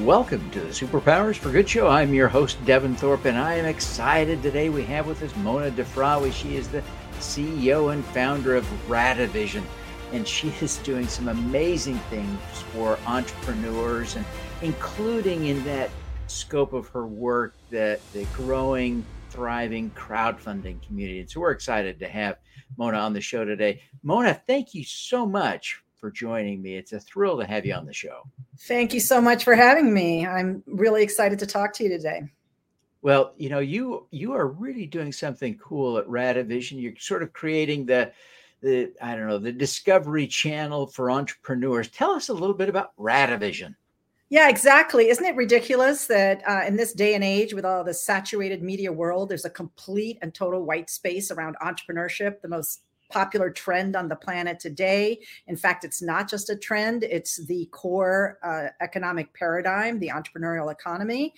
Welcome to the Superpowers for Good show. I'm your host, Devin Thorpe, and I am excited today. We have with us Mona DeFrawi. She is the CEO and founder of Radivision, and she is doing some amazing things for entrepreneurs, and including in that scope of her work, that the growing, thriving crowdfunding community. And so we're excited to have Mona on the show today. Mona, thank you so much for joining me. It's a thrill to have you on the show. Thank you so much for having me. I'm really excited to talk to you today. Well, you know, you you are really doing something cool at Radivision. You're sort of creating the the I don't know, the discovery channel for entrepreneurs. Tell us a little bit about Radivision. Yeah, exactly. Isn't it ridiculous that uh, in this day and age, with all the saturated media world, there's a complete and total white space around entrepreneurship, the most popular trend on the planet today. In fact, it's not just a trend, it's the core uh, economic paradigm, the entrepreneurial economy.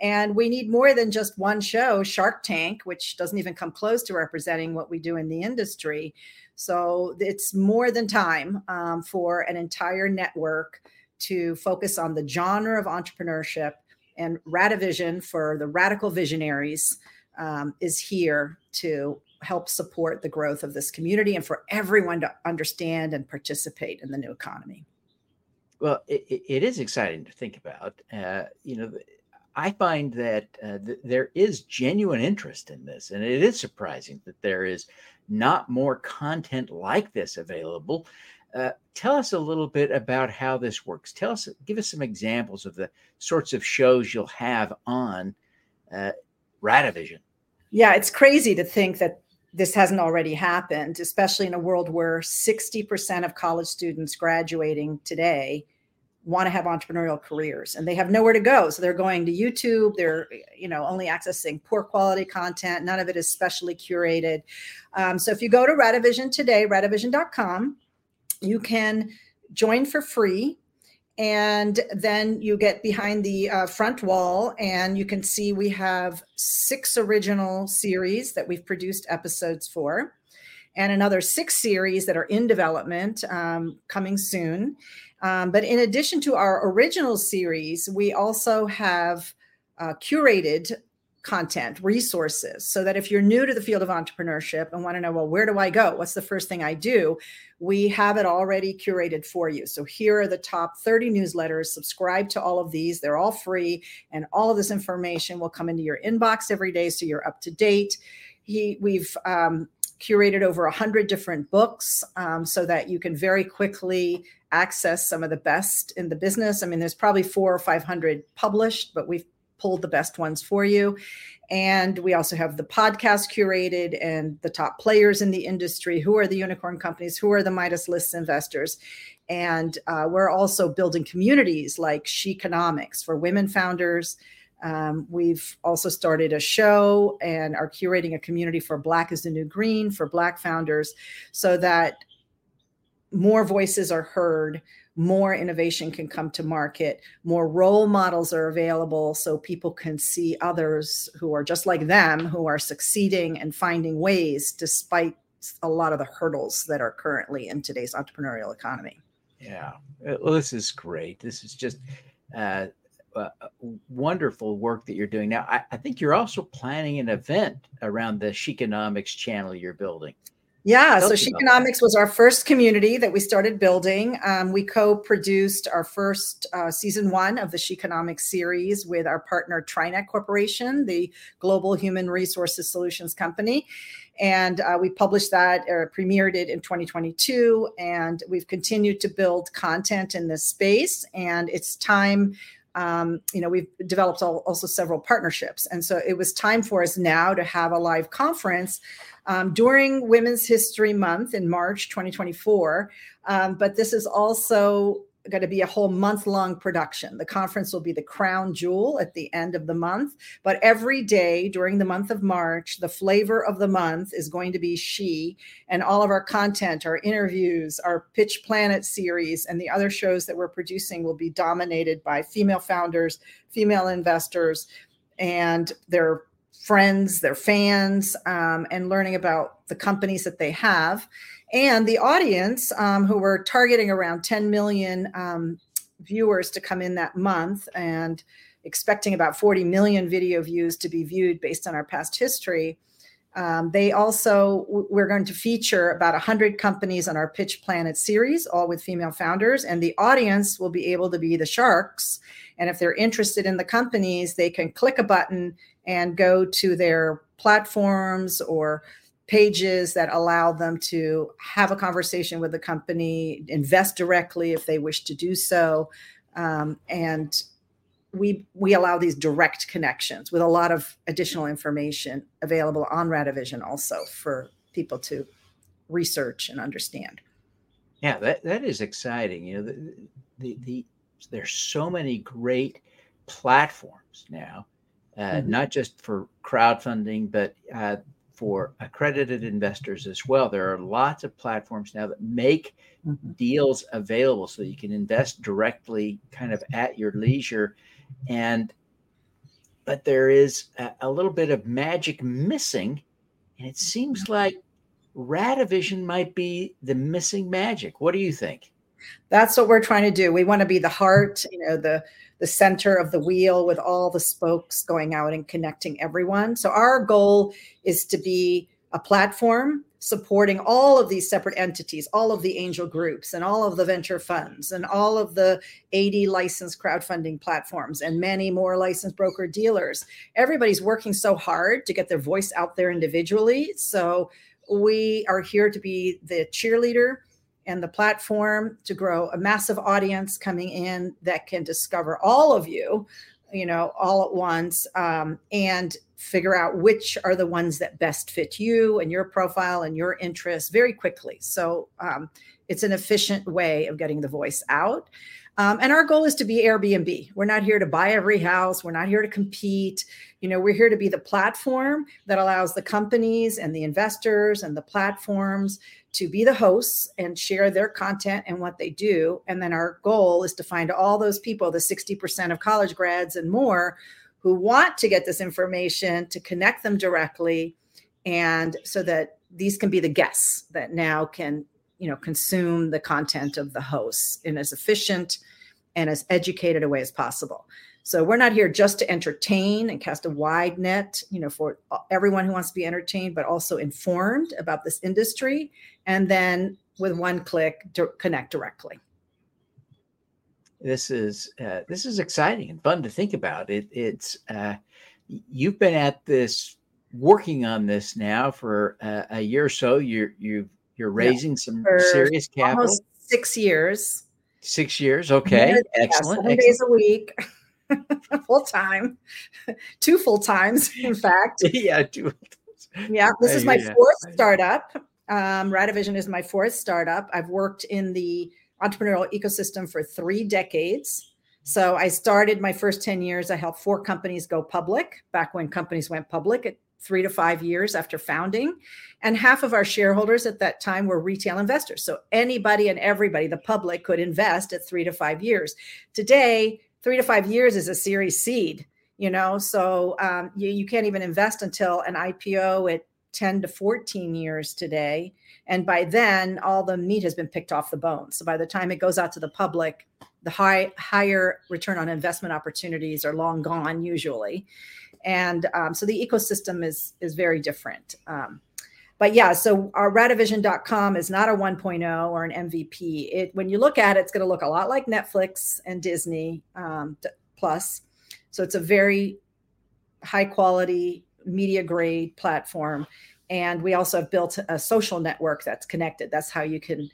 And we need more than just one show, Shark Tank, which doesn't even come close to representing what we do in the industry. So it's more than time um, for an entire network to focus on the genre of entrepreneurship. And Radivision for the radical visionaries um, is here to help support the growth of this community and for everyone to understand and participate in the new economy. Well, it, it is exciting to think about. Uh, you know, I find that uh, th- there is genuine interest in this, and it is surprising that there is not more content like this available. Uh, tell us a little bit about how this works. Tell us, give us some examples of the sorts of shows you'll have on uh, Radivision. Yeah, it's crazy to think that this hasn't already happened, especially in a world where 60% of college students graduating today want to have entrepreneurial careers and they have nowhere to go. So they're going to YouTube, they're you know only accessing poor quality content. None of it is specially curated. Um, so if you go to Radivision today, radivision.com, you can join for free and then you get behind the uh, front wall and you can see we have six original series that we've produced episodes for and another six series that are in development um, coming soon. Um, but in addition to our original series we also have uh, curated content, resources, so that if you're new to the field of entrepreneurship and want to know, well, where do I go? What's the first thing I do? We have it already curated for you. So here are the top 30 newsletters. Subscribe to all of these, they're all free, and all of this information will come into your inbox every day so you're up to date. He, we've um, curated over 100 different books um, so that you can very quickly access some of the best in the business. I mean, there's probably four or 500 published, but we've pulled the best ones for you. And we also have the podcast curated and the top players in the industry. Who are the unicorn companies? Who are the Midas list investors? And uh, we're also building communities like Sheconomics for women founders. Um, we've also started a show and are curating a community for Black is the New Green for Black founders so that more voices are heard more innovation can come to market, more role models are available so people can see others who are just like them, who are succeeding and finding ways despite a lot of the hurdles that are currently in today's entrepreneurial economy. Yeah. Uh, well, this is great. This is just uh, uh, wonderful work that you're doing. Now, I, I, think you're also planning an event around the Sheconomics channel you're building. Yeah, so Sheconomics was our first community that we started building. Um, we co-produced our first uh, season one of the Sheconomics series with our partner TriNet Corporation, the global human resources solutions company, and uh, we published that or premiered it in 2022. And we've continued to build content in this space, and it's time um, you know, we've developed all, also several partnerships. And so it was time for us now to have a live conference um, during Women's History Month in March 2024. Um, but this is also going to be a whole month long production. The conference will be the crown jewel at the end of the month. But every day during the month of March, the flavor of the month is going to be she. And all of our content, our interviews, our Pitch Planet series, and the other shows that we're producing will be dominated by female founders, female investors, and their friends, their fans, um, and learning about the companies that they have. And the audience, um, who we're targeting around 10 million um, viewers to come in that month and expecting about 40 million video views to be viewed based on our past history. Um, they also, we're going to feature about 100 companies on our Pitch Planet series, all with female founders, and the audience will be able to be the sharks. And if they're interested in the companies, they can click a button and go to their platforms or pages that allow them to have a conversation with the company, invest directly if they wish to do so. Um, and we we allow these direct connections with a lot of additional information available on Radivision also for people to research and understand. Yeah, that, that is exciting. You know, the, the, the there's so many great platforms now, uh, mm-hmm. not just for crowdfunding, but uh, for accredited investors as well. There are lots of platforms now that make mm-hmm. deals available so you can invest directly kind of at your leisure and but there is a, a little bit of magic missing and it seems mm-hmm. like radivision might be the missing magic what do you think that's what we're trying to do we want to be the heart you know the the center of the wheel with all the spokes going out and connecting everyone so our goal is to be a platform supporting all of these separate entities, all of the angel groups, and all of the venture funds, and all of the 80 licensed crowdfunding platforms, and many more licensed broker dealers. Everybody's working so hard to get their voice out there individually. So we are here to be the cheerleader and the platform to grow a massive audience coming in that can discover all of you you know all at once um, and figure out which are the ones that best fit you and your profile and your interests very quickly. So um, it's an efficient way of getting the voice out. Um, and our goal is to be Airbnb. We're not here to buy every house. We're not here to compete. You know, we're here to be the platform that allows the companies and the investors and the platforms to be the hosts and share their content and what they do. And then our goal is to find all those people, the 60% of college grads and more, who want to get this information to connect them directly and so that these can be the guests that now can you know consume the content of the hosts in as efficient and as educated a way as possible so we're not here just to entertain and cast a wide net you know for everyone who wants to be entertained but also informed about this industry and then with one click to connect directly this is uh, this is exciting and fun to think about. It, it's uh, you've been at this working on this now for uh, a year or so. You're you you're raising yeah, some serious capital. Almost six years. Six years. Okay, excellent. Seven excellent. days a week. full time, two full times, in fact. yeah, two. Yeah, this is my fourth startup. Um, Radivision is my fourth startup. I've worked in the entrepreneurial ecosystem for three decades. So I started my first 10 years, I helped four companies go public back when companies went public at three to five years after founding. And half of our shareholders at that time were retail investors. So anybody and everybody, the public, could invest at three to five years. Today, three to five years is a series seed, you know, so um, you, you can't even invest until an IPO at 10 to 14 years today. And by then, all the meat has been picked off the bone. So by the time it goes out to the public, the high higher return on investment opportunities are long gone usually, and um, so the ecosystem is is very different. Um, but yeah, so our radivision.com is not a 1.0 or an MVP. It when you look at it, it's going to look a lot like Netflix and Disney um, Plus. So it's a very high quality media grade platform and we also have built a social network that's connected. That's how you can,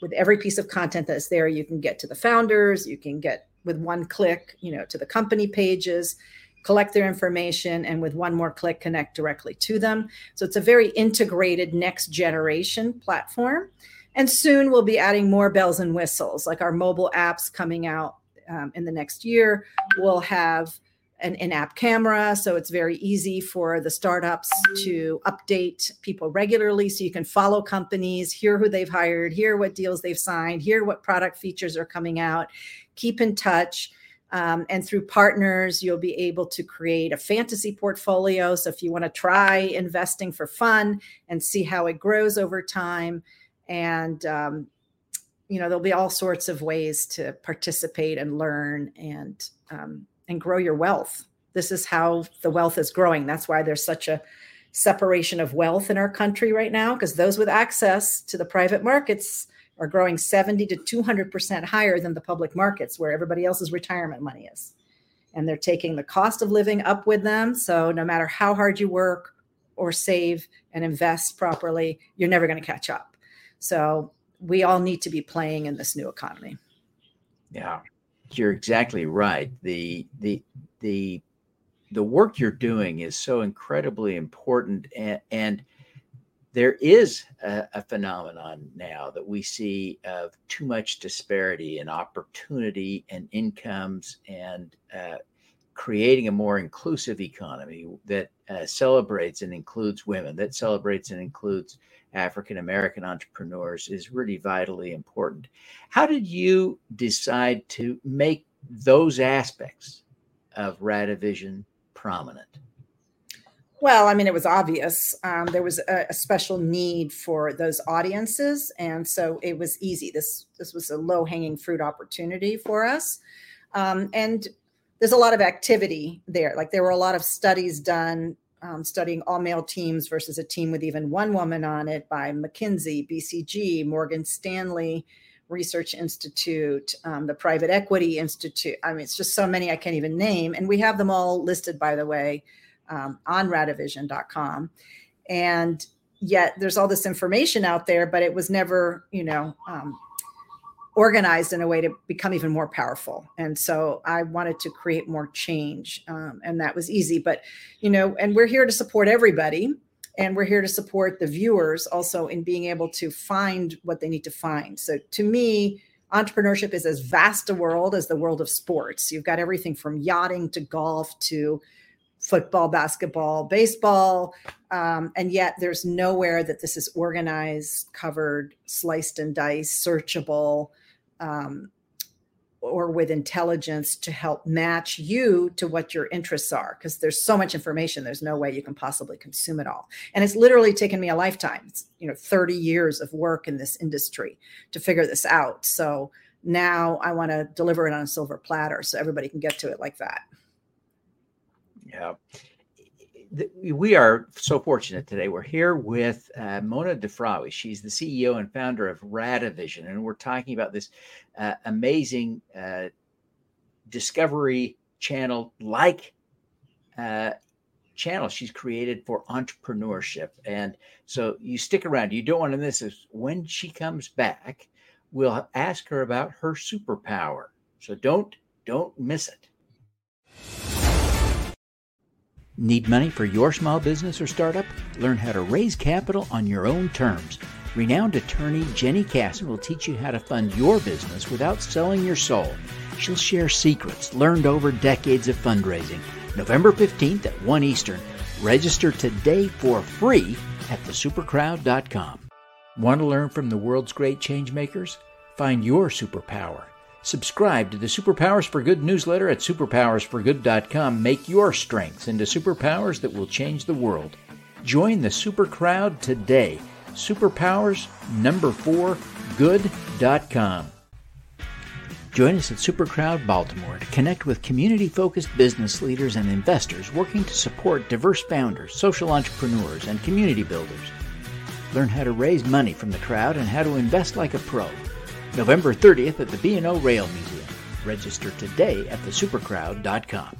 with every piece of content that's there, you can get to the founders, you can get with one click, you know, to the company pages, collect their information, and with one more click, connect directly to them. So it's a very integrated next generation platform. And soon we'll be adding more bells and whistles, like our mobile apps coming out um, in the next year. We'll have an in-app camera so it's very easy for the startups to update people regularly so you can follow companies hear who they've hired hear what deals they've signed hear what product features are coming out keep in touch um, and through partners you'll be able to create a fantasy portfolio so if you want to try investing for fun and see how it grows over time and um, you know, there'll be all sorts of ways to participate and learn and um, and grow your wealth. This is how the wealth is growing. That's why there's such a separation of wealth in our country right now, because those with access to the private markets are growing 70 to 200% higher than the public markets, where everybody else's retirement money is. And they're taking the cost of living up with them. So no matter how hard you work or save and invest properly, you're never going to catch up. So we all need to be playing in this new economy. Yeah, you're exactly right. The the the the work you're doing is so incredibly important and, and there is a, a, phenomenon now that we see of too much disparity in opportunity and incomes and uh, creating a more inclusive economy that uh, celebrates and includes women, that celebrates and includes African American entrepreneurs is really vitally important. How did you decide to make those aspects of Radivision prominent? Well, I mean, it was obvious. Um, there was a, a, special need for those audiences, and so it was easy. This this was a low hanging fruit opportunity for us, um, and there's a lot of activity there. Like there were a lot of studies done um, studying all male teams versus a team with even one woman on it by McKinsey, BCG, Morgan Stanley Research Institute, um, the Private Equity Institute. I mean, it's just so many I can't even name. And we have them all listed, by the way, um, on radivision.com. And yet there's all this information out there, but it was never, you know, um, organized in a way to become even more powerful. And so I wanted to create more change. Um, and that was easy. But, you know, and we're here to support everybody. And we're here to support the viewers also in being able to find what they need to find. So to me, entrepreneurship is as vast a world as the world of sports. You've got everything from yachting to golf to football, basketball, baseball. Um, and yet there's nowhere that this is organized, covered, sliced and diced, searchable, um, or with intelligence to help match you to what your interests are because there's so much information there's no way you can possibly consume it all and it's literally taken me a lifetime it's you know 30 years of work in this industry to figure this out so now i want to deliver it on a silver platter so everybody can get to it like that yeah we are so fortunate today. We're here with uh, Mona DeFrawi. She's the CEO and founder of Radivision, and we're talking about this uh, amazing uh, discovery channel like uh, channel she's created for entrepreneurship. And so you stick around. You don't want to miss this. When she comes back, we'll ask her about her superpower. So don't don't miss it. Need money for your small business or startup? Learn how to raise capital on your own terms. Renowned attorney Jenny Kassan will teach you how to fund your business without selling your soul. She'll share secrets learned over decades of fundraising. November 15th at 1 Eastern. Register today for free at thesupercrowd.com. Want to learn from the world's great changemakers? Find your superpower Subscribe to the Superpowers for Good newsletter at superpowersforgood.com. Make your strengths into superpowers that will change the world. Join the super crowd today. Superpowers number 4 good.com. Join us at Supercrowd Baltimore to connect with community focused business leaders and investors working to support diverse founders, social entrepreneurs, and community builders. Learn how to raise money from the crowd and how to invest like a pro. November 30th at the B&O Rail Museum. Register today at thesupercrowd.com.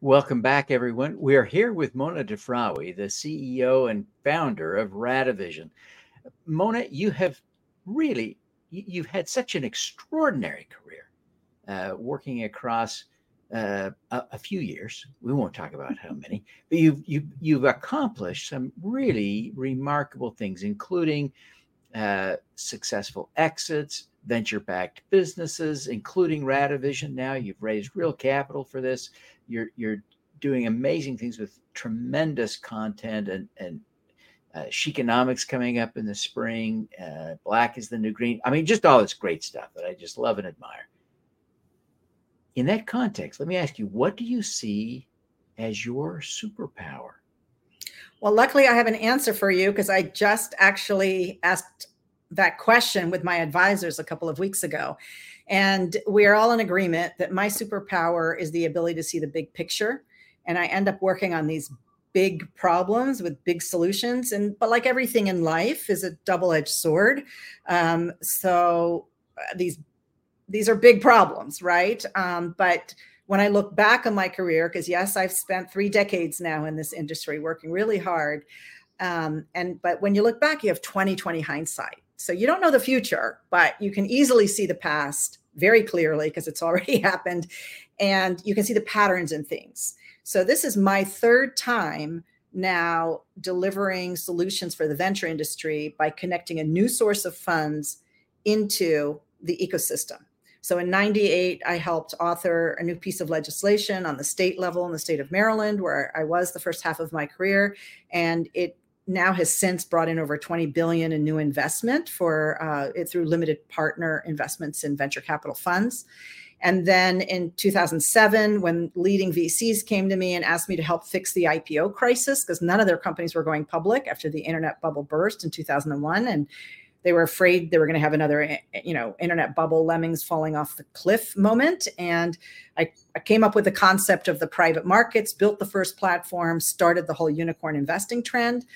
Welcome back, everyone. We are here with Mona DeFrawi, the CEO and founder of Radivision. Mona, you have really you've had such an extraordinary career, uh, working across uh, a, a, few years. We won't talk about how many, but you've you've you've accomplished some really remarkable things, including uh, successful exits, venture backed businesses, including Radivision. Now you've raised real capital for this. You're, you're doing amazing things with tremendous content and, and uh, Sheconomics coming up in the spring. Uh, Black is the new green. I mean, just all this great stuff that I just love and admire. In that context, let me ask you, what do you see as your superpower? Well, luckily, I have an answer for you because I just actually asked that question with my advisors a couple of weeks ago. And we are all in agreement that my superpower is the ability to see the big picture. And I end up working on these big problems with big solutions. And but like everything in life is a double-edged sword. Um, so uh, these these are big problems, right? Um, but when I look back on my career, because yes, I've spent three decades now in this industry working really hard. Um, and but when you look back, you have 2020 hindsight. So you don't know the future, but you can easily see the past very clearly because it's already happened. And you can see the patterns in things. So this is my third time now delivering solutions for the venture industry by connecting a new source of funds into the ecosystem. So in 98, I helped author a new piece of legislation on the state level in the state of Maryland, where I was the first half of my career. And it now has since brought in over 20 billion in new investment for uh, it through limited partner investments in venture capital funds. And then in 2007, when leading VCs came to me and asked me to help fix the IPO crisis, because none of their companies were going public after the internet bubble burst in 2001. And they were afraid they were going to have another eh, eh, you know internet bubble lemmings falling off the cliff moment. And I, I, came up with the concept of the private markets built the first platform started the whole unicorn investing trend.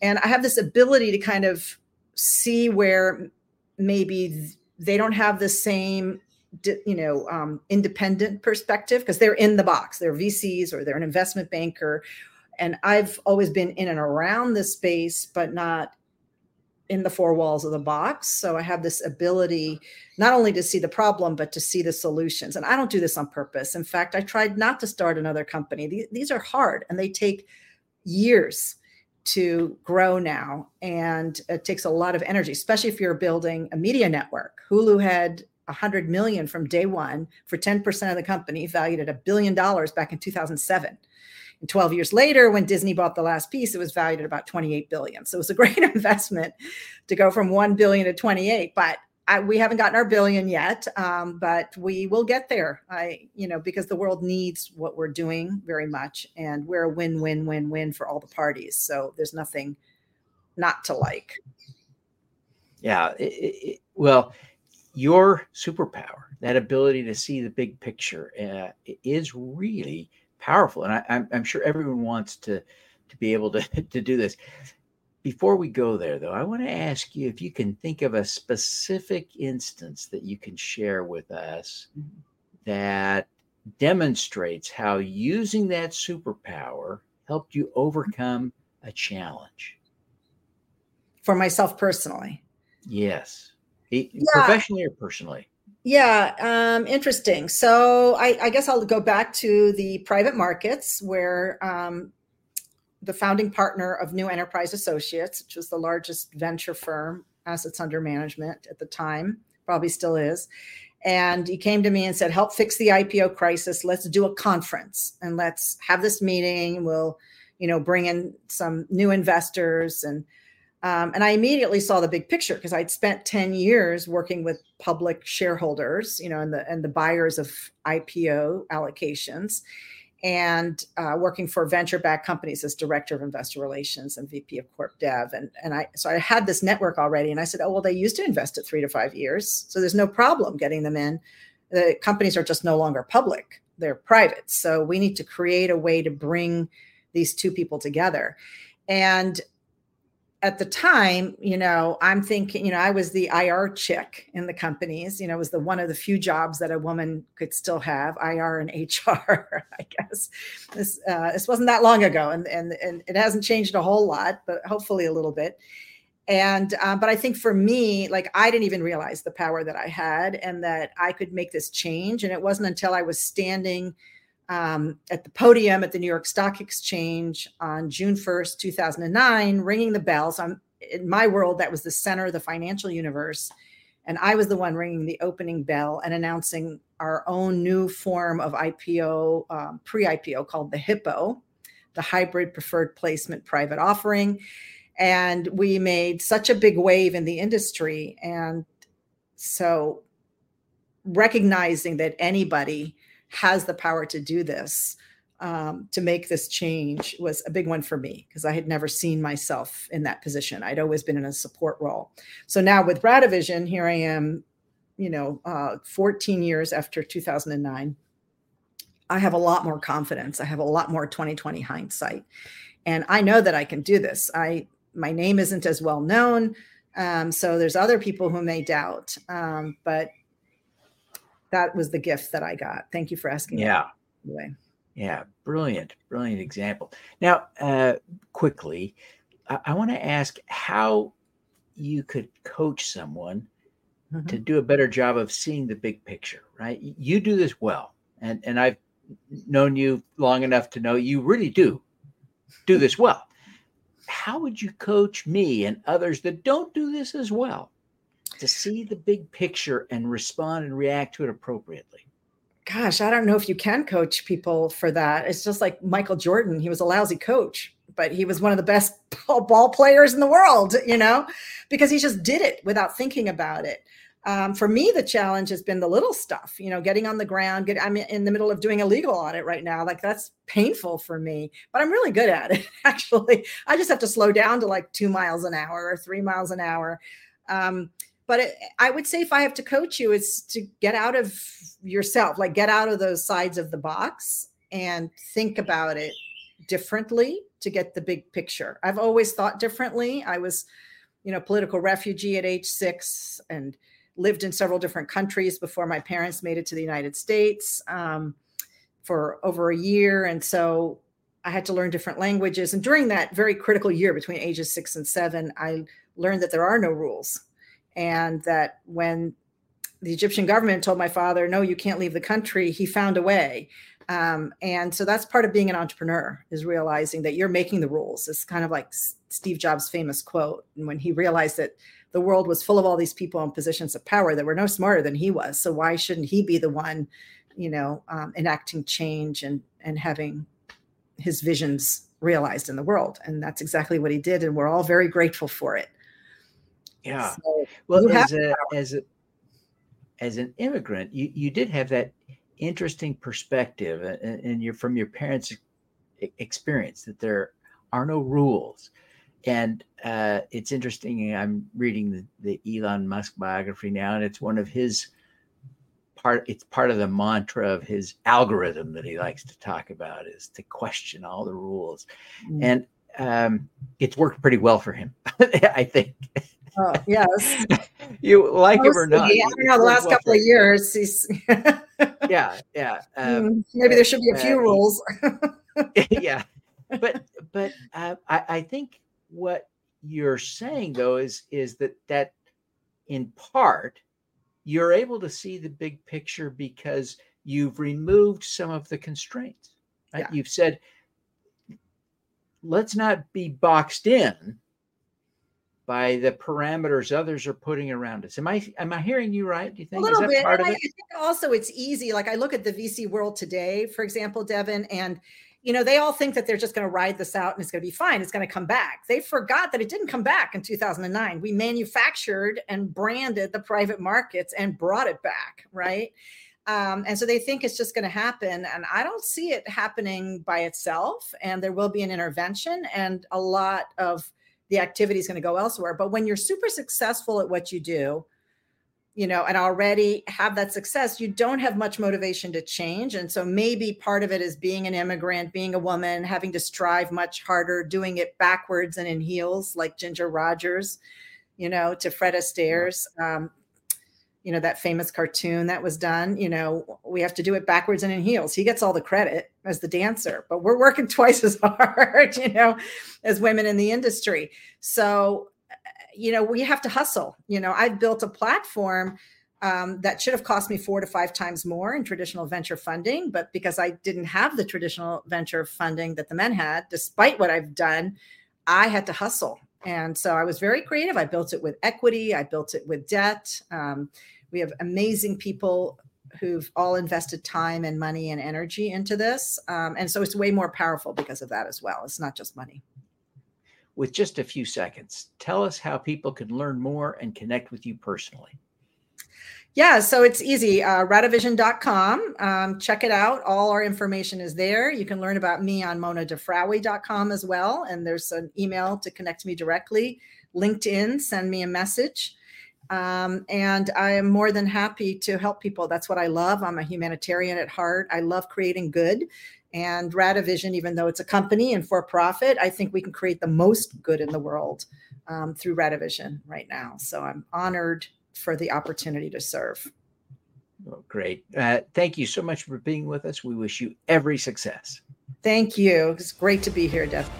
And i have this ability to kind of see where maybe they don't have the same you know um, independent perspective because they're in the box. They're vcs or they're an investment banker. And i've always been in and around this space but not in the four walls of the box. So I have this ability not only to see the problem, but to see the solutions. And I don't do this on purpose. In fact, I tried not to start another company. These, these are hard and they take years to grow now. And it takes a lot of energy, especially if you're building a media network. Hulu had 100 million from day one for 10% of the company, valued at a billion dollars back in 2007. And 12 years later, when Disney bought the last piece, it was valued at about 28 billion. So it was a great investment to go from 1 billion to 28. But I, we haven't gotten our billion yet, um, but we will get there. I, you know, because the world needs what we're doing very much, and we're a win-win-win-win for all the parties. So there's nothing not to like. Yeah. It, it, well, your superpower, that ability to see the big picture, uh, is really powerful. And I, am I'm sure everyone wants to to be able to to do this. Before we go there, though, I want to ask you if you can think of a specific instance that you can share with us mm-hmm. that demonstrates how using that superpower helped you overcome a challenge. For myself personally. Yes. Yeah. Professionally or personally? Yeah, um, interesting. So I, I, guess I'll go back to the private markets where um, the founding partner of New Enterprise Associates, which was the largest venture firm, assets under management at the time, probably still is. And he came to me and said, Help fix the IPO crisis. Let's do a conference and let's have this meeting. We'll, you know, bring in some new investors and um, and I immediately saw the big picture because I'd spent 10 years working with public shareholders, you know, and the and the buyers of IPO allocations and uh, working for venture-backed companies as director of investor relations and VP of corp dev. And, and I so I had this network already. And I said, oh, well, they used to invest at three to five years. So there's no problem getting them in. The companies are just no longer public, they're private. So we need to create a way to bring these two people together. And at the time, you know, I'm thinking, you know, I was the IR chick in the companies. You know, was the one of the few jobs that a woman could still have, IR and HR. I guess this uh, this wasn't that long ago, and and and it hasn't changed a whole lot, but hopefully a little bit. And uh, but I think for me, like I didn't even realize the power that I had, and that I could make this change. And it wasn't until I was standing um, at the podium at the New York Stock Exchange on June 1st, 2009, ringing the bells. In my world, that was the center of the financial universe. And I was the one ringing the opening bell and announcing our own new form of IPO, um, pre IPO called the HIPPO, the Hybrid Preferred Placement Private Offering. And we made such a big wave in the industry. And so recognizing that anybody has the power to do this um, to make this change was a big one for me because I had never seen myself in that position. I'd always been in a support role. So now with Radivision, here I am, you know, uh, 14 years after 2009. I have a lot more confidence. I have a lot more 2020 hindsight, and I know that I can do this. I my name isn't as well known, um, so there's other people who may doubt, um, but that was the gift that I got. Thank you for asking. Yeah. Anyway. Yeah, brilliant, brilliant example. Now, uh, quickly, I, I want to ask how you could coach someone mm-hmm. to do a better job of seeing the big picture. Right? You do this well, and and I've known you long enough to know you really do do this well. How would you coach me and others that don't do this as well to see the big picture and respond and react to it appropriately? gosh, I don't know if you can coach people for that. It's just like Michael Jordan. He was a lousy coach, but he was one of the best ball players in the world, you know, because he just did it without thinking about it. Um, for me, the challenge has been the little stuff, you know, getting on the ground. Get, I'm in the middle of doing a legal audit right now. Like that's painful for me, but I'm really good at it. Actually, I just have to slow down to like two miles an hour or three miles an hour. Um, but it, i would say if i have to coach you is to get out of yourself like get out of those sides of the box and think about it differently to get the big picture. I've always thought differently. I was you know political refugee at age six and lived in several different countries before my parents made it to the united states um, for over a year. And so i had to learn different languages. And during that very critical year between ages six and seven i learned that there are no rules and that when the Egyptian government told my father, "No, you can't leave the country," he found a way. Um, and so that's part of being an entrepreneur is realizing that you're making the rules. It's kind of like Steve Jobs' famous quote and when he realized that the world was full of all these people in positions of power that were no smarter than he was. So why shouldn't he be the one, you know, um, enacting change and and having his visions realized in the world? And that's exactly what he did, and we're all very grateful for it. Yeah. So well, as a, as a as an immigrant, you you did have that interesting perspective, and, and you're from your parents' experience that there are no rules. And uh, it's interesting. I'm reading the, the Elon Musk biography now, and it's one of his part. It's part of the mantra of his algorithm that he likes to talk about is to question all the rules, mm. and um, it's worked pretty well for him, I think. Oh, yes. you like Mostly, him or not? I don't know. The last couple of years, he's. yeah, yeah. Um, Maybe there should be a few uh, rules. yeah, but but uh, I, I think what you're saying though is is that that in part you're able to see the big picture because you've removed some of the constraints. Right? Yeah. You've said, let's not be boxed in by the parameters others are putting around us. Am I am I hearing you right? Do you think a little bit? I, I, think also it's easy. Like I look at the VC world today, for example, Devin, and you know they all think that they're just going to ride this out and it's going to be fine. It's going to come back. They forgot that it didn't come back in 2009. We manufactured and branded the private markets and brought it back, right? Um, and so they think it's just going to happen. And I don't see it happening by itself. And there will be an intervention and a lot of the activity is going to go elsewhere. But when you're super successful at what you do, you know, and already have that success, you don't have much motivation to change. And so maybe part of it is being an immigrant, being a woman, having to strive much harder, doing it backwards and in heels, like Ginger Rogers, you know, to Fred Astaire's. Um, you know that famous cartoon that was done you know we have to do it backwards and in heels. He gets all the credit as the dancer but we're working twice as hard you know as women in the industry. So you know we have to hustle. You know i've built a platform um, that should have cost me four to five times more in traditional venture funding but because i didn't have the traditional venture funding that the men had despite what i've done i had to hustle. And so i was very creative. I built it with equity. I built it with debt. Um, we have amazing people who've all invested time and money and energy into this. Um, and so it's way more powerful because of that as well. It's not just money. With just a few seconds, tell us how people can learn more and connect with you personally. Yeah, so it's easy. Uh, radivision.com. Um, check it out. All our information is there. You can learn about me on monadefrawi.com as well. And there's an email to connect me directly. LinkedIn, send me a message. Um, and I am more than happy to help people. That's what I love. I'm a humanitarian at heart. I love creating good. And Radivision, even though it's a company and for profit, I think we can create the most good in the world um, through Radivision right now. So I'm honored for the opportunity to serve. Well, great. Uh, thank you so much for being with us. We wish you every success. Thank you. It's great to be here, Jeff.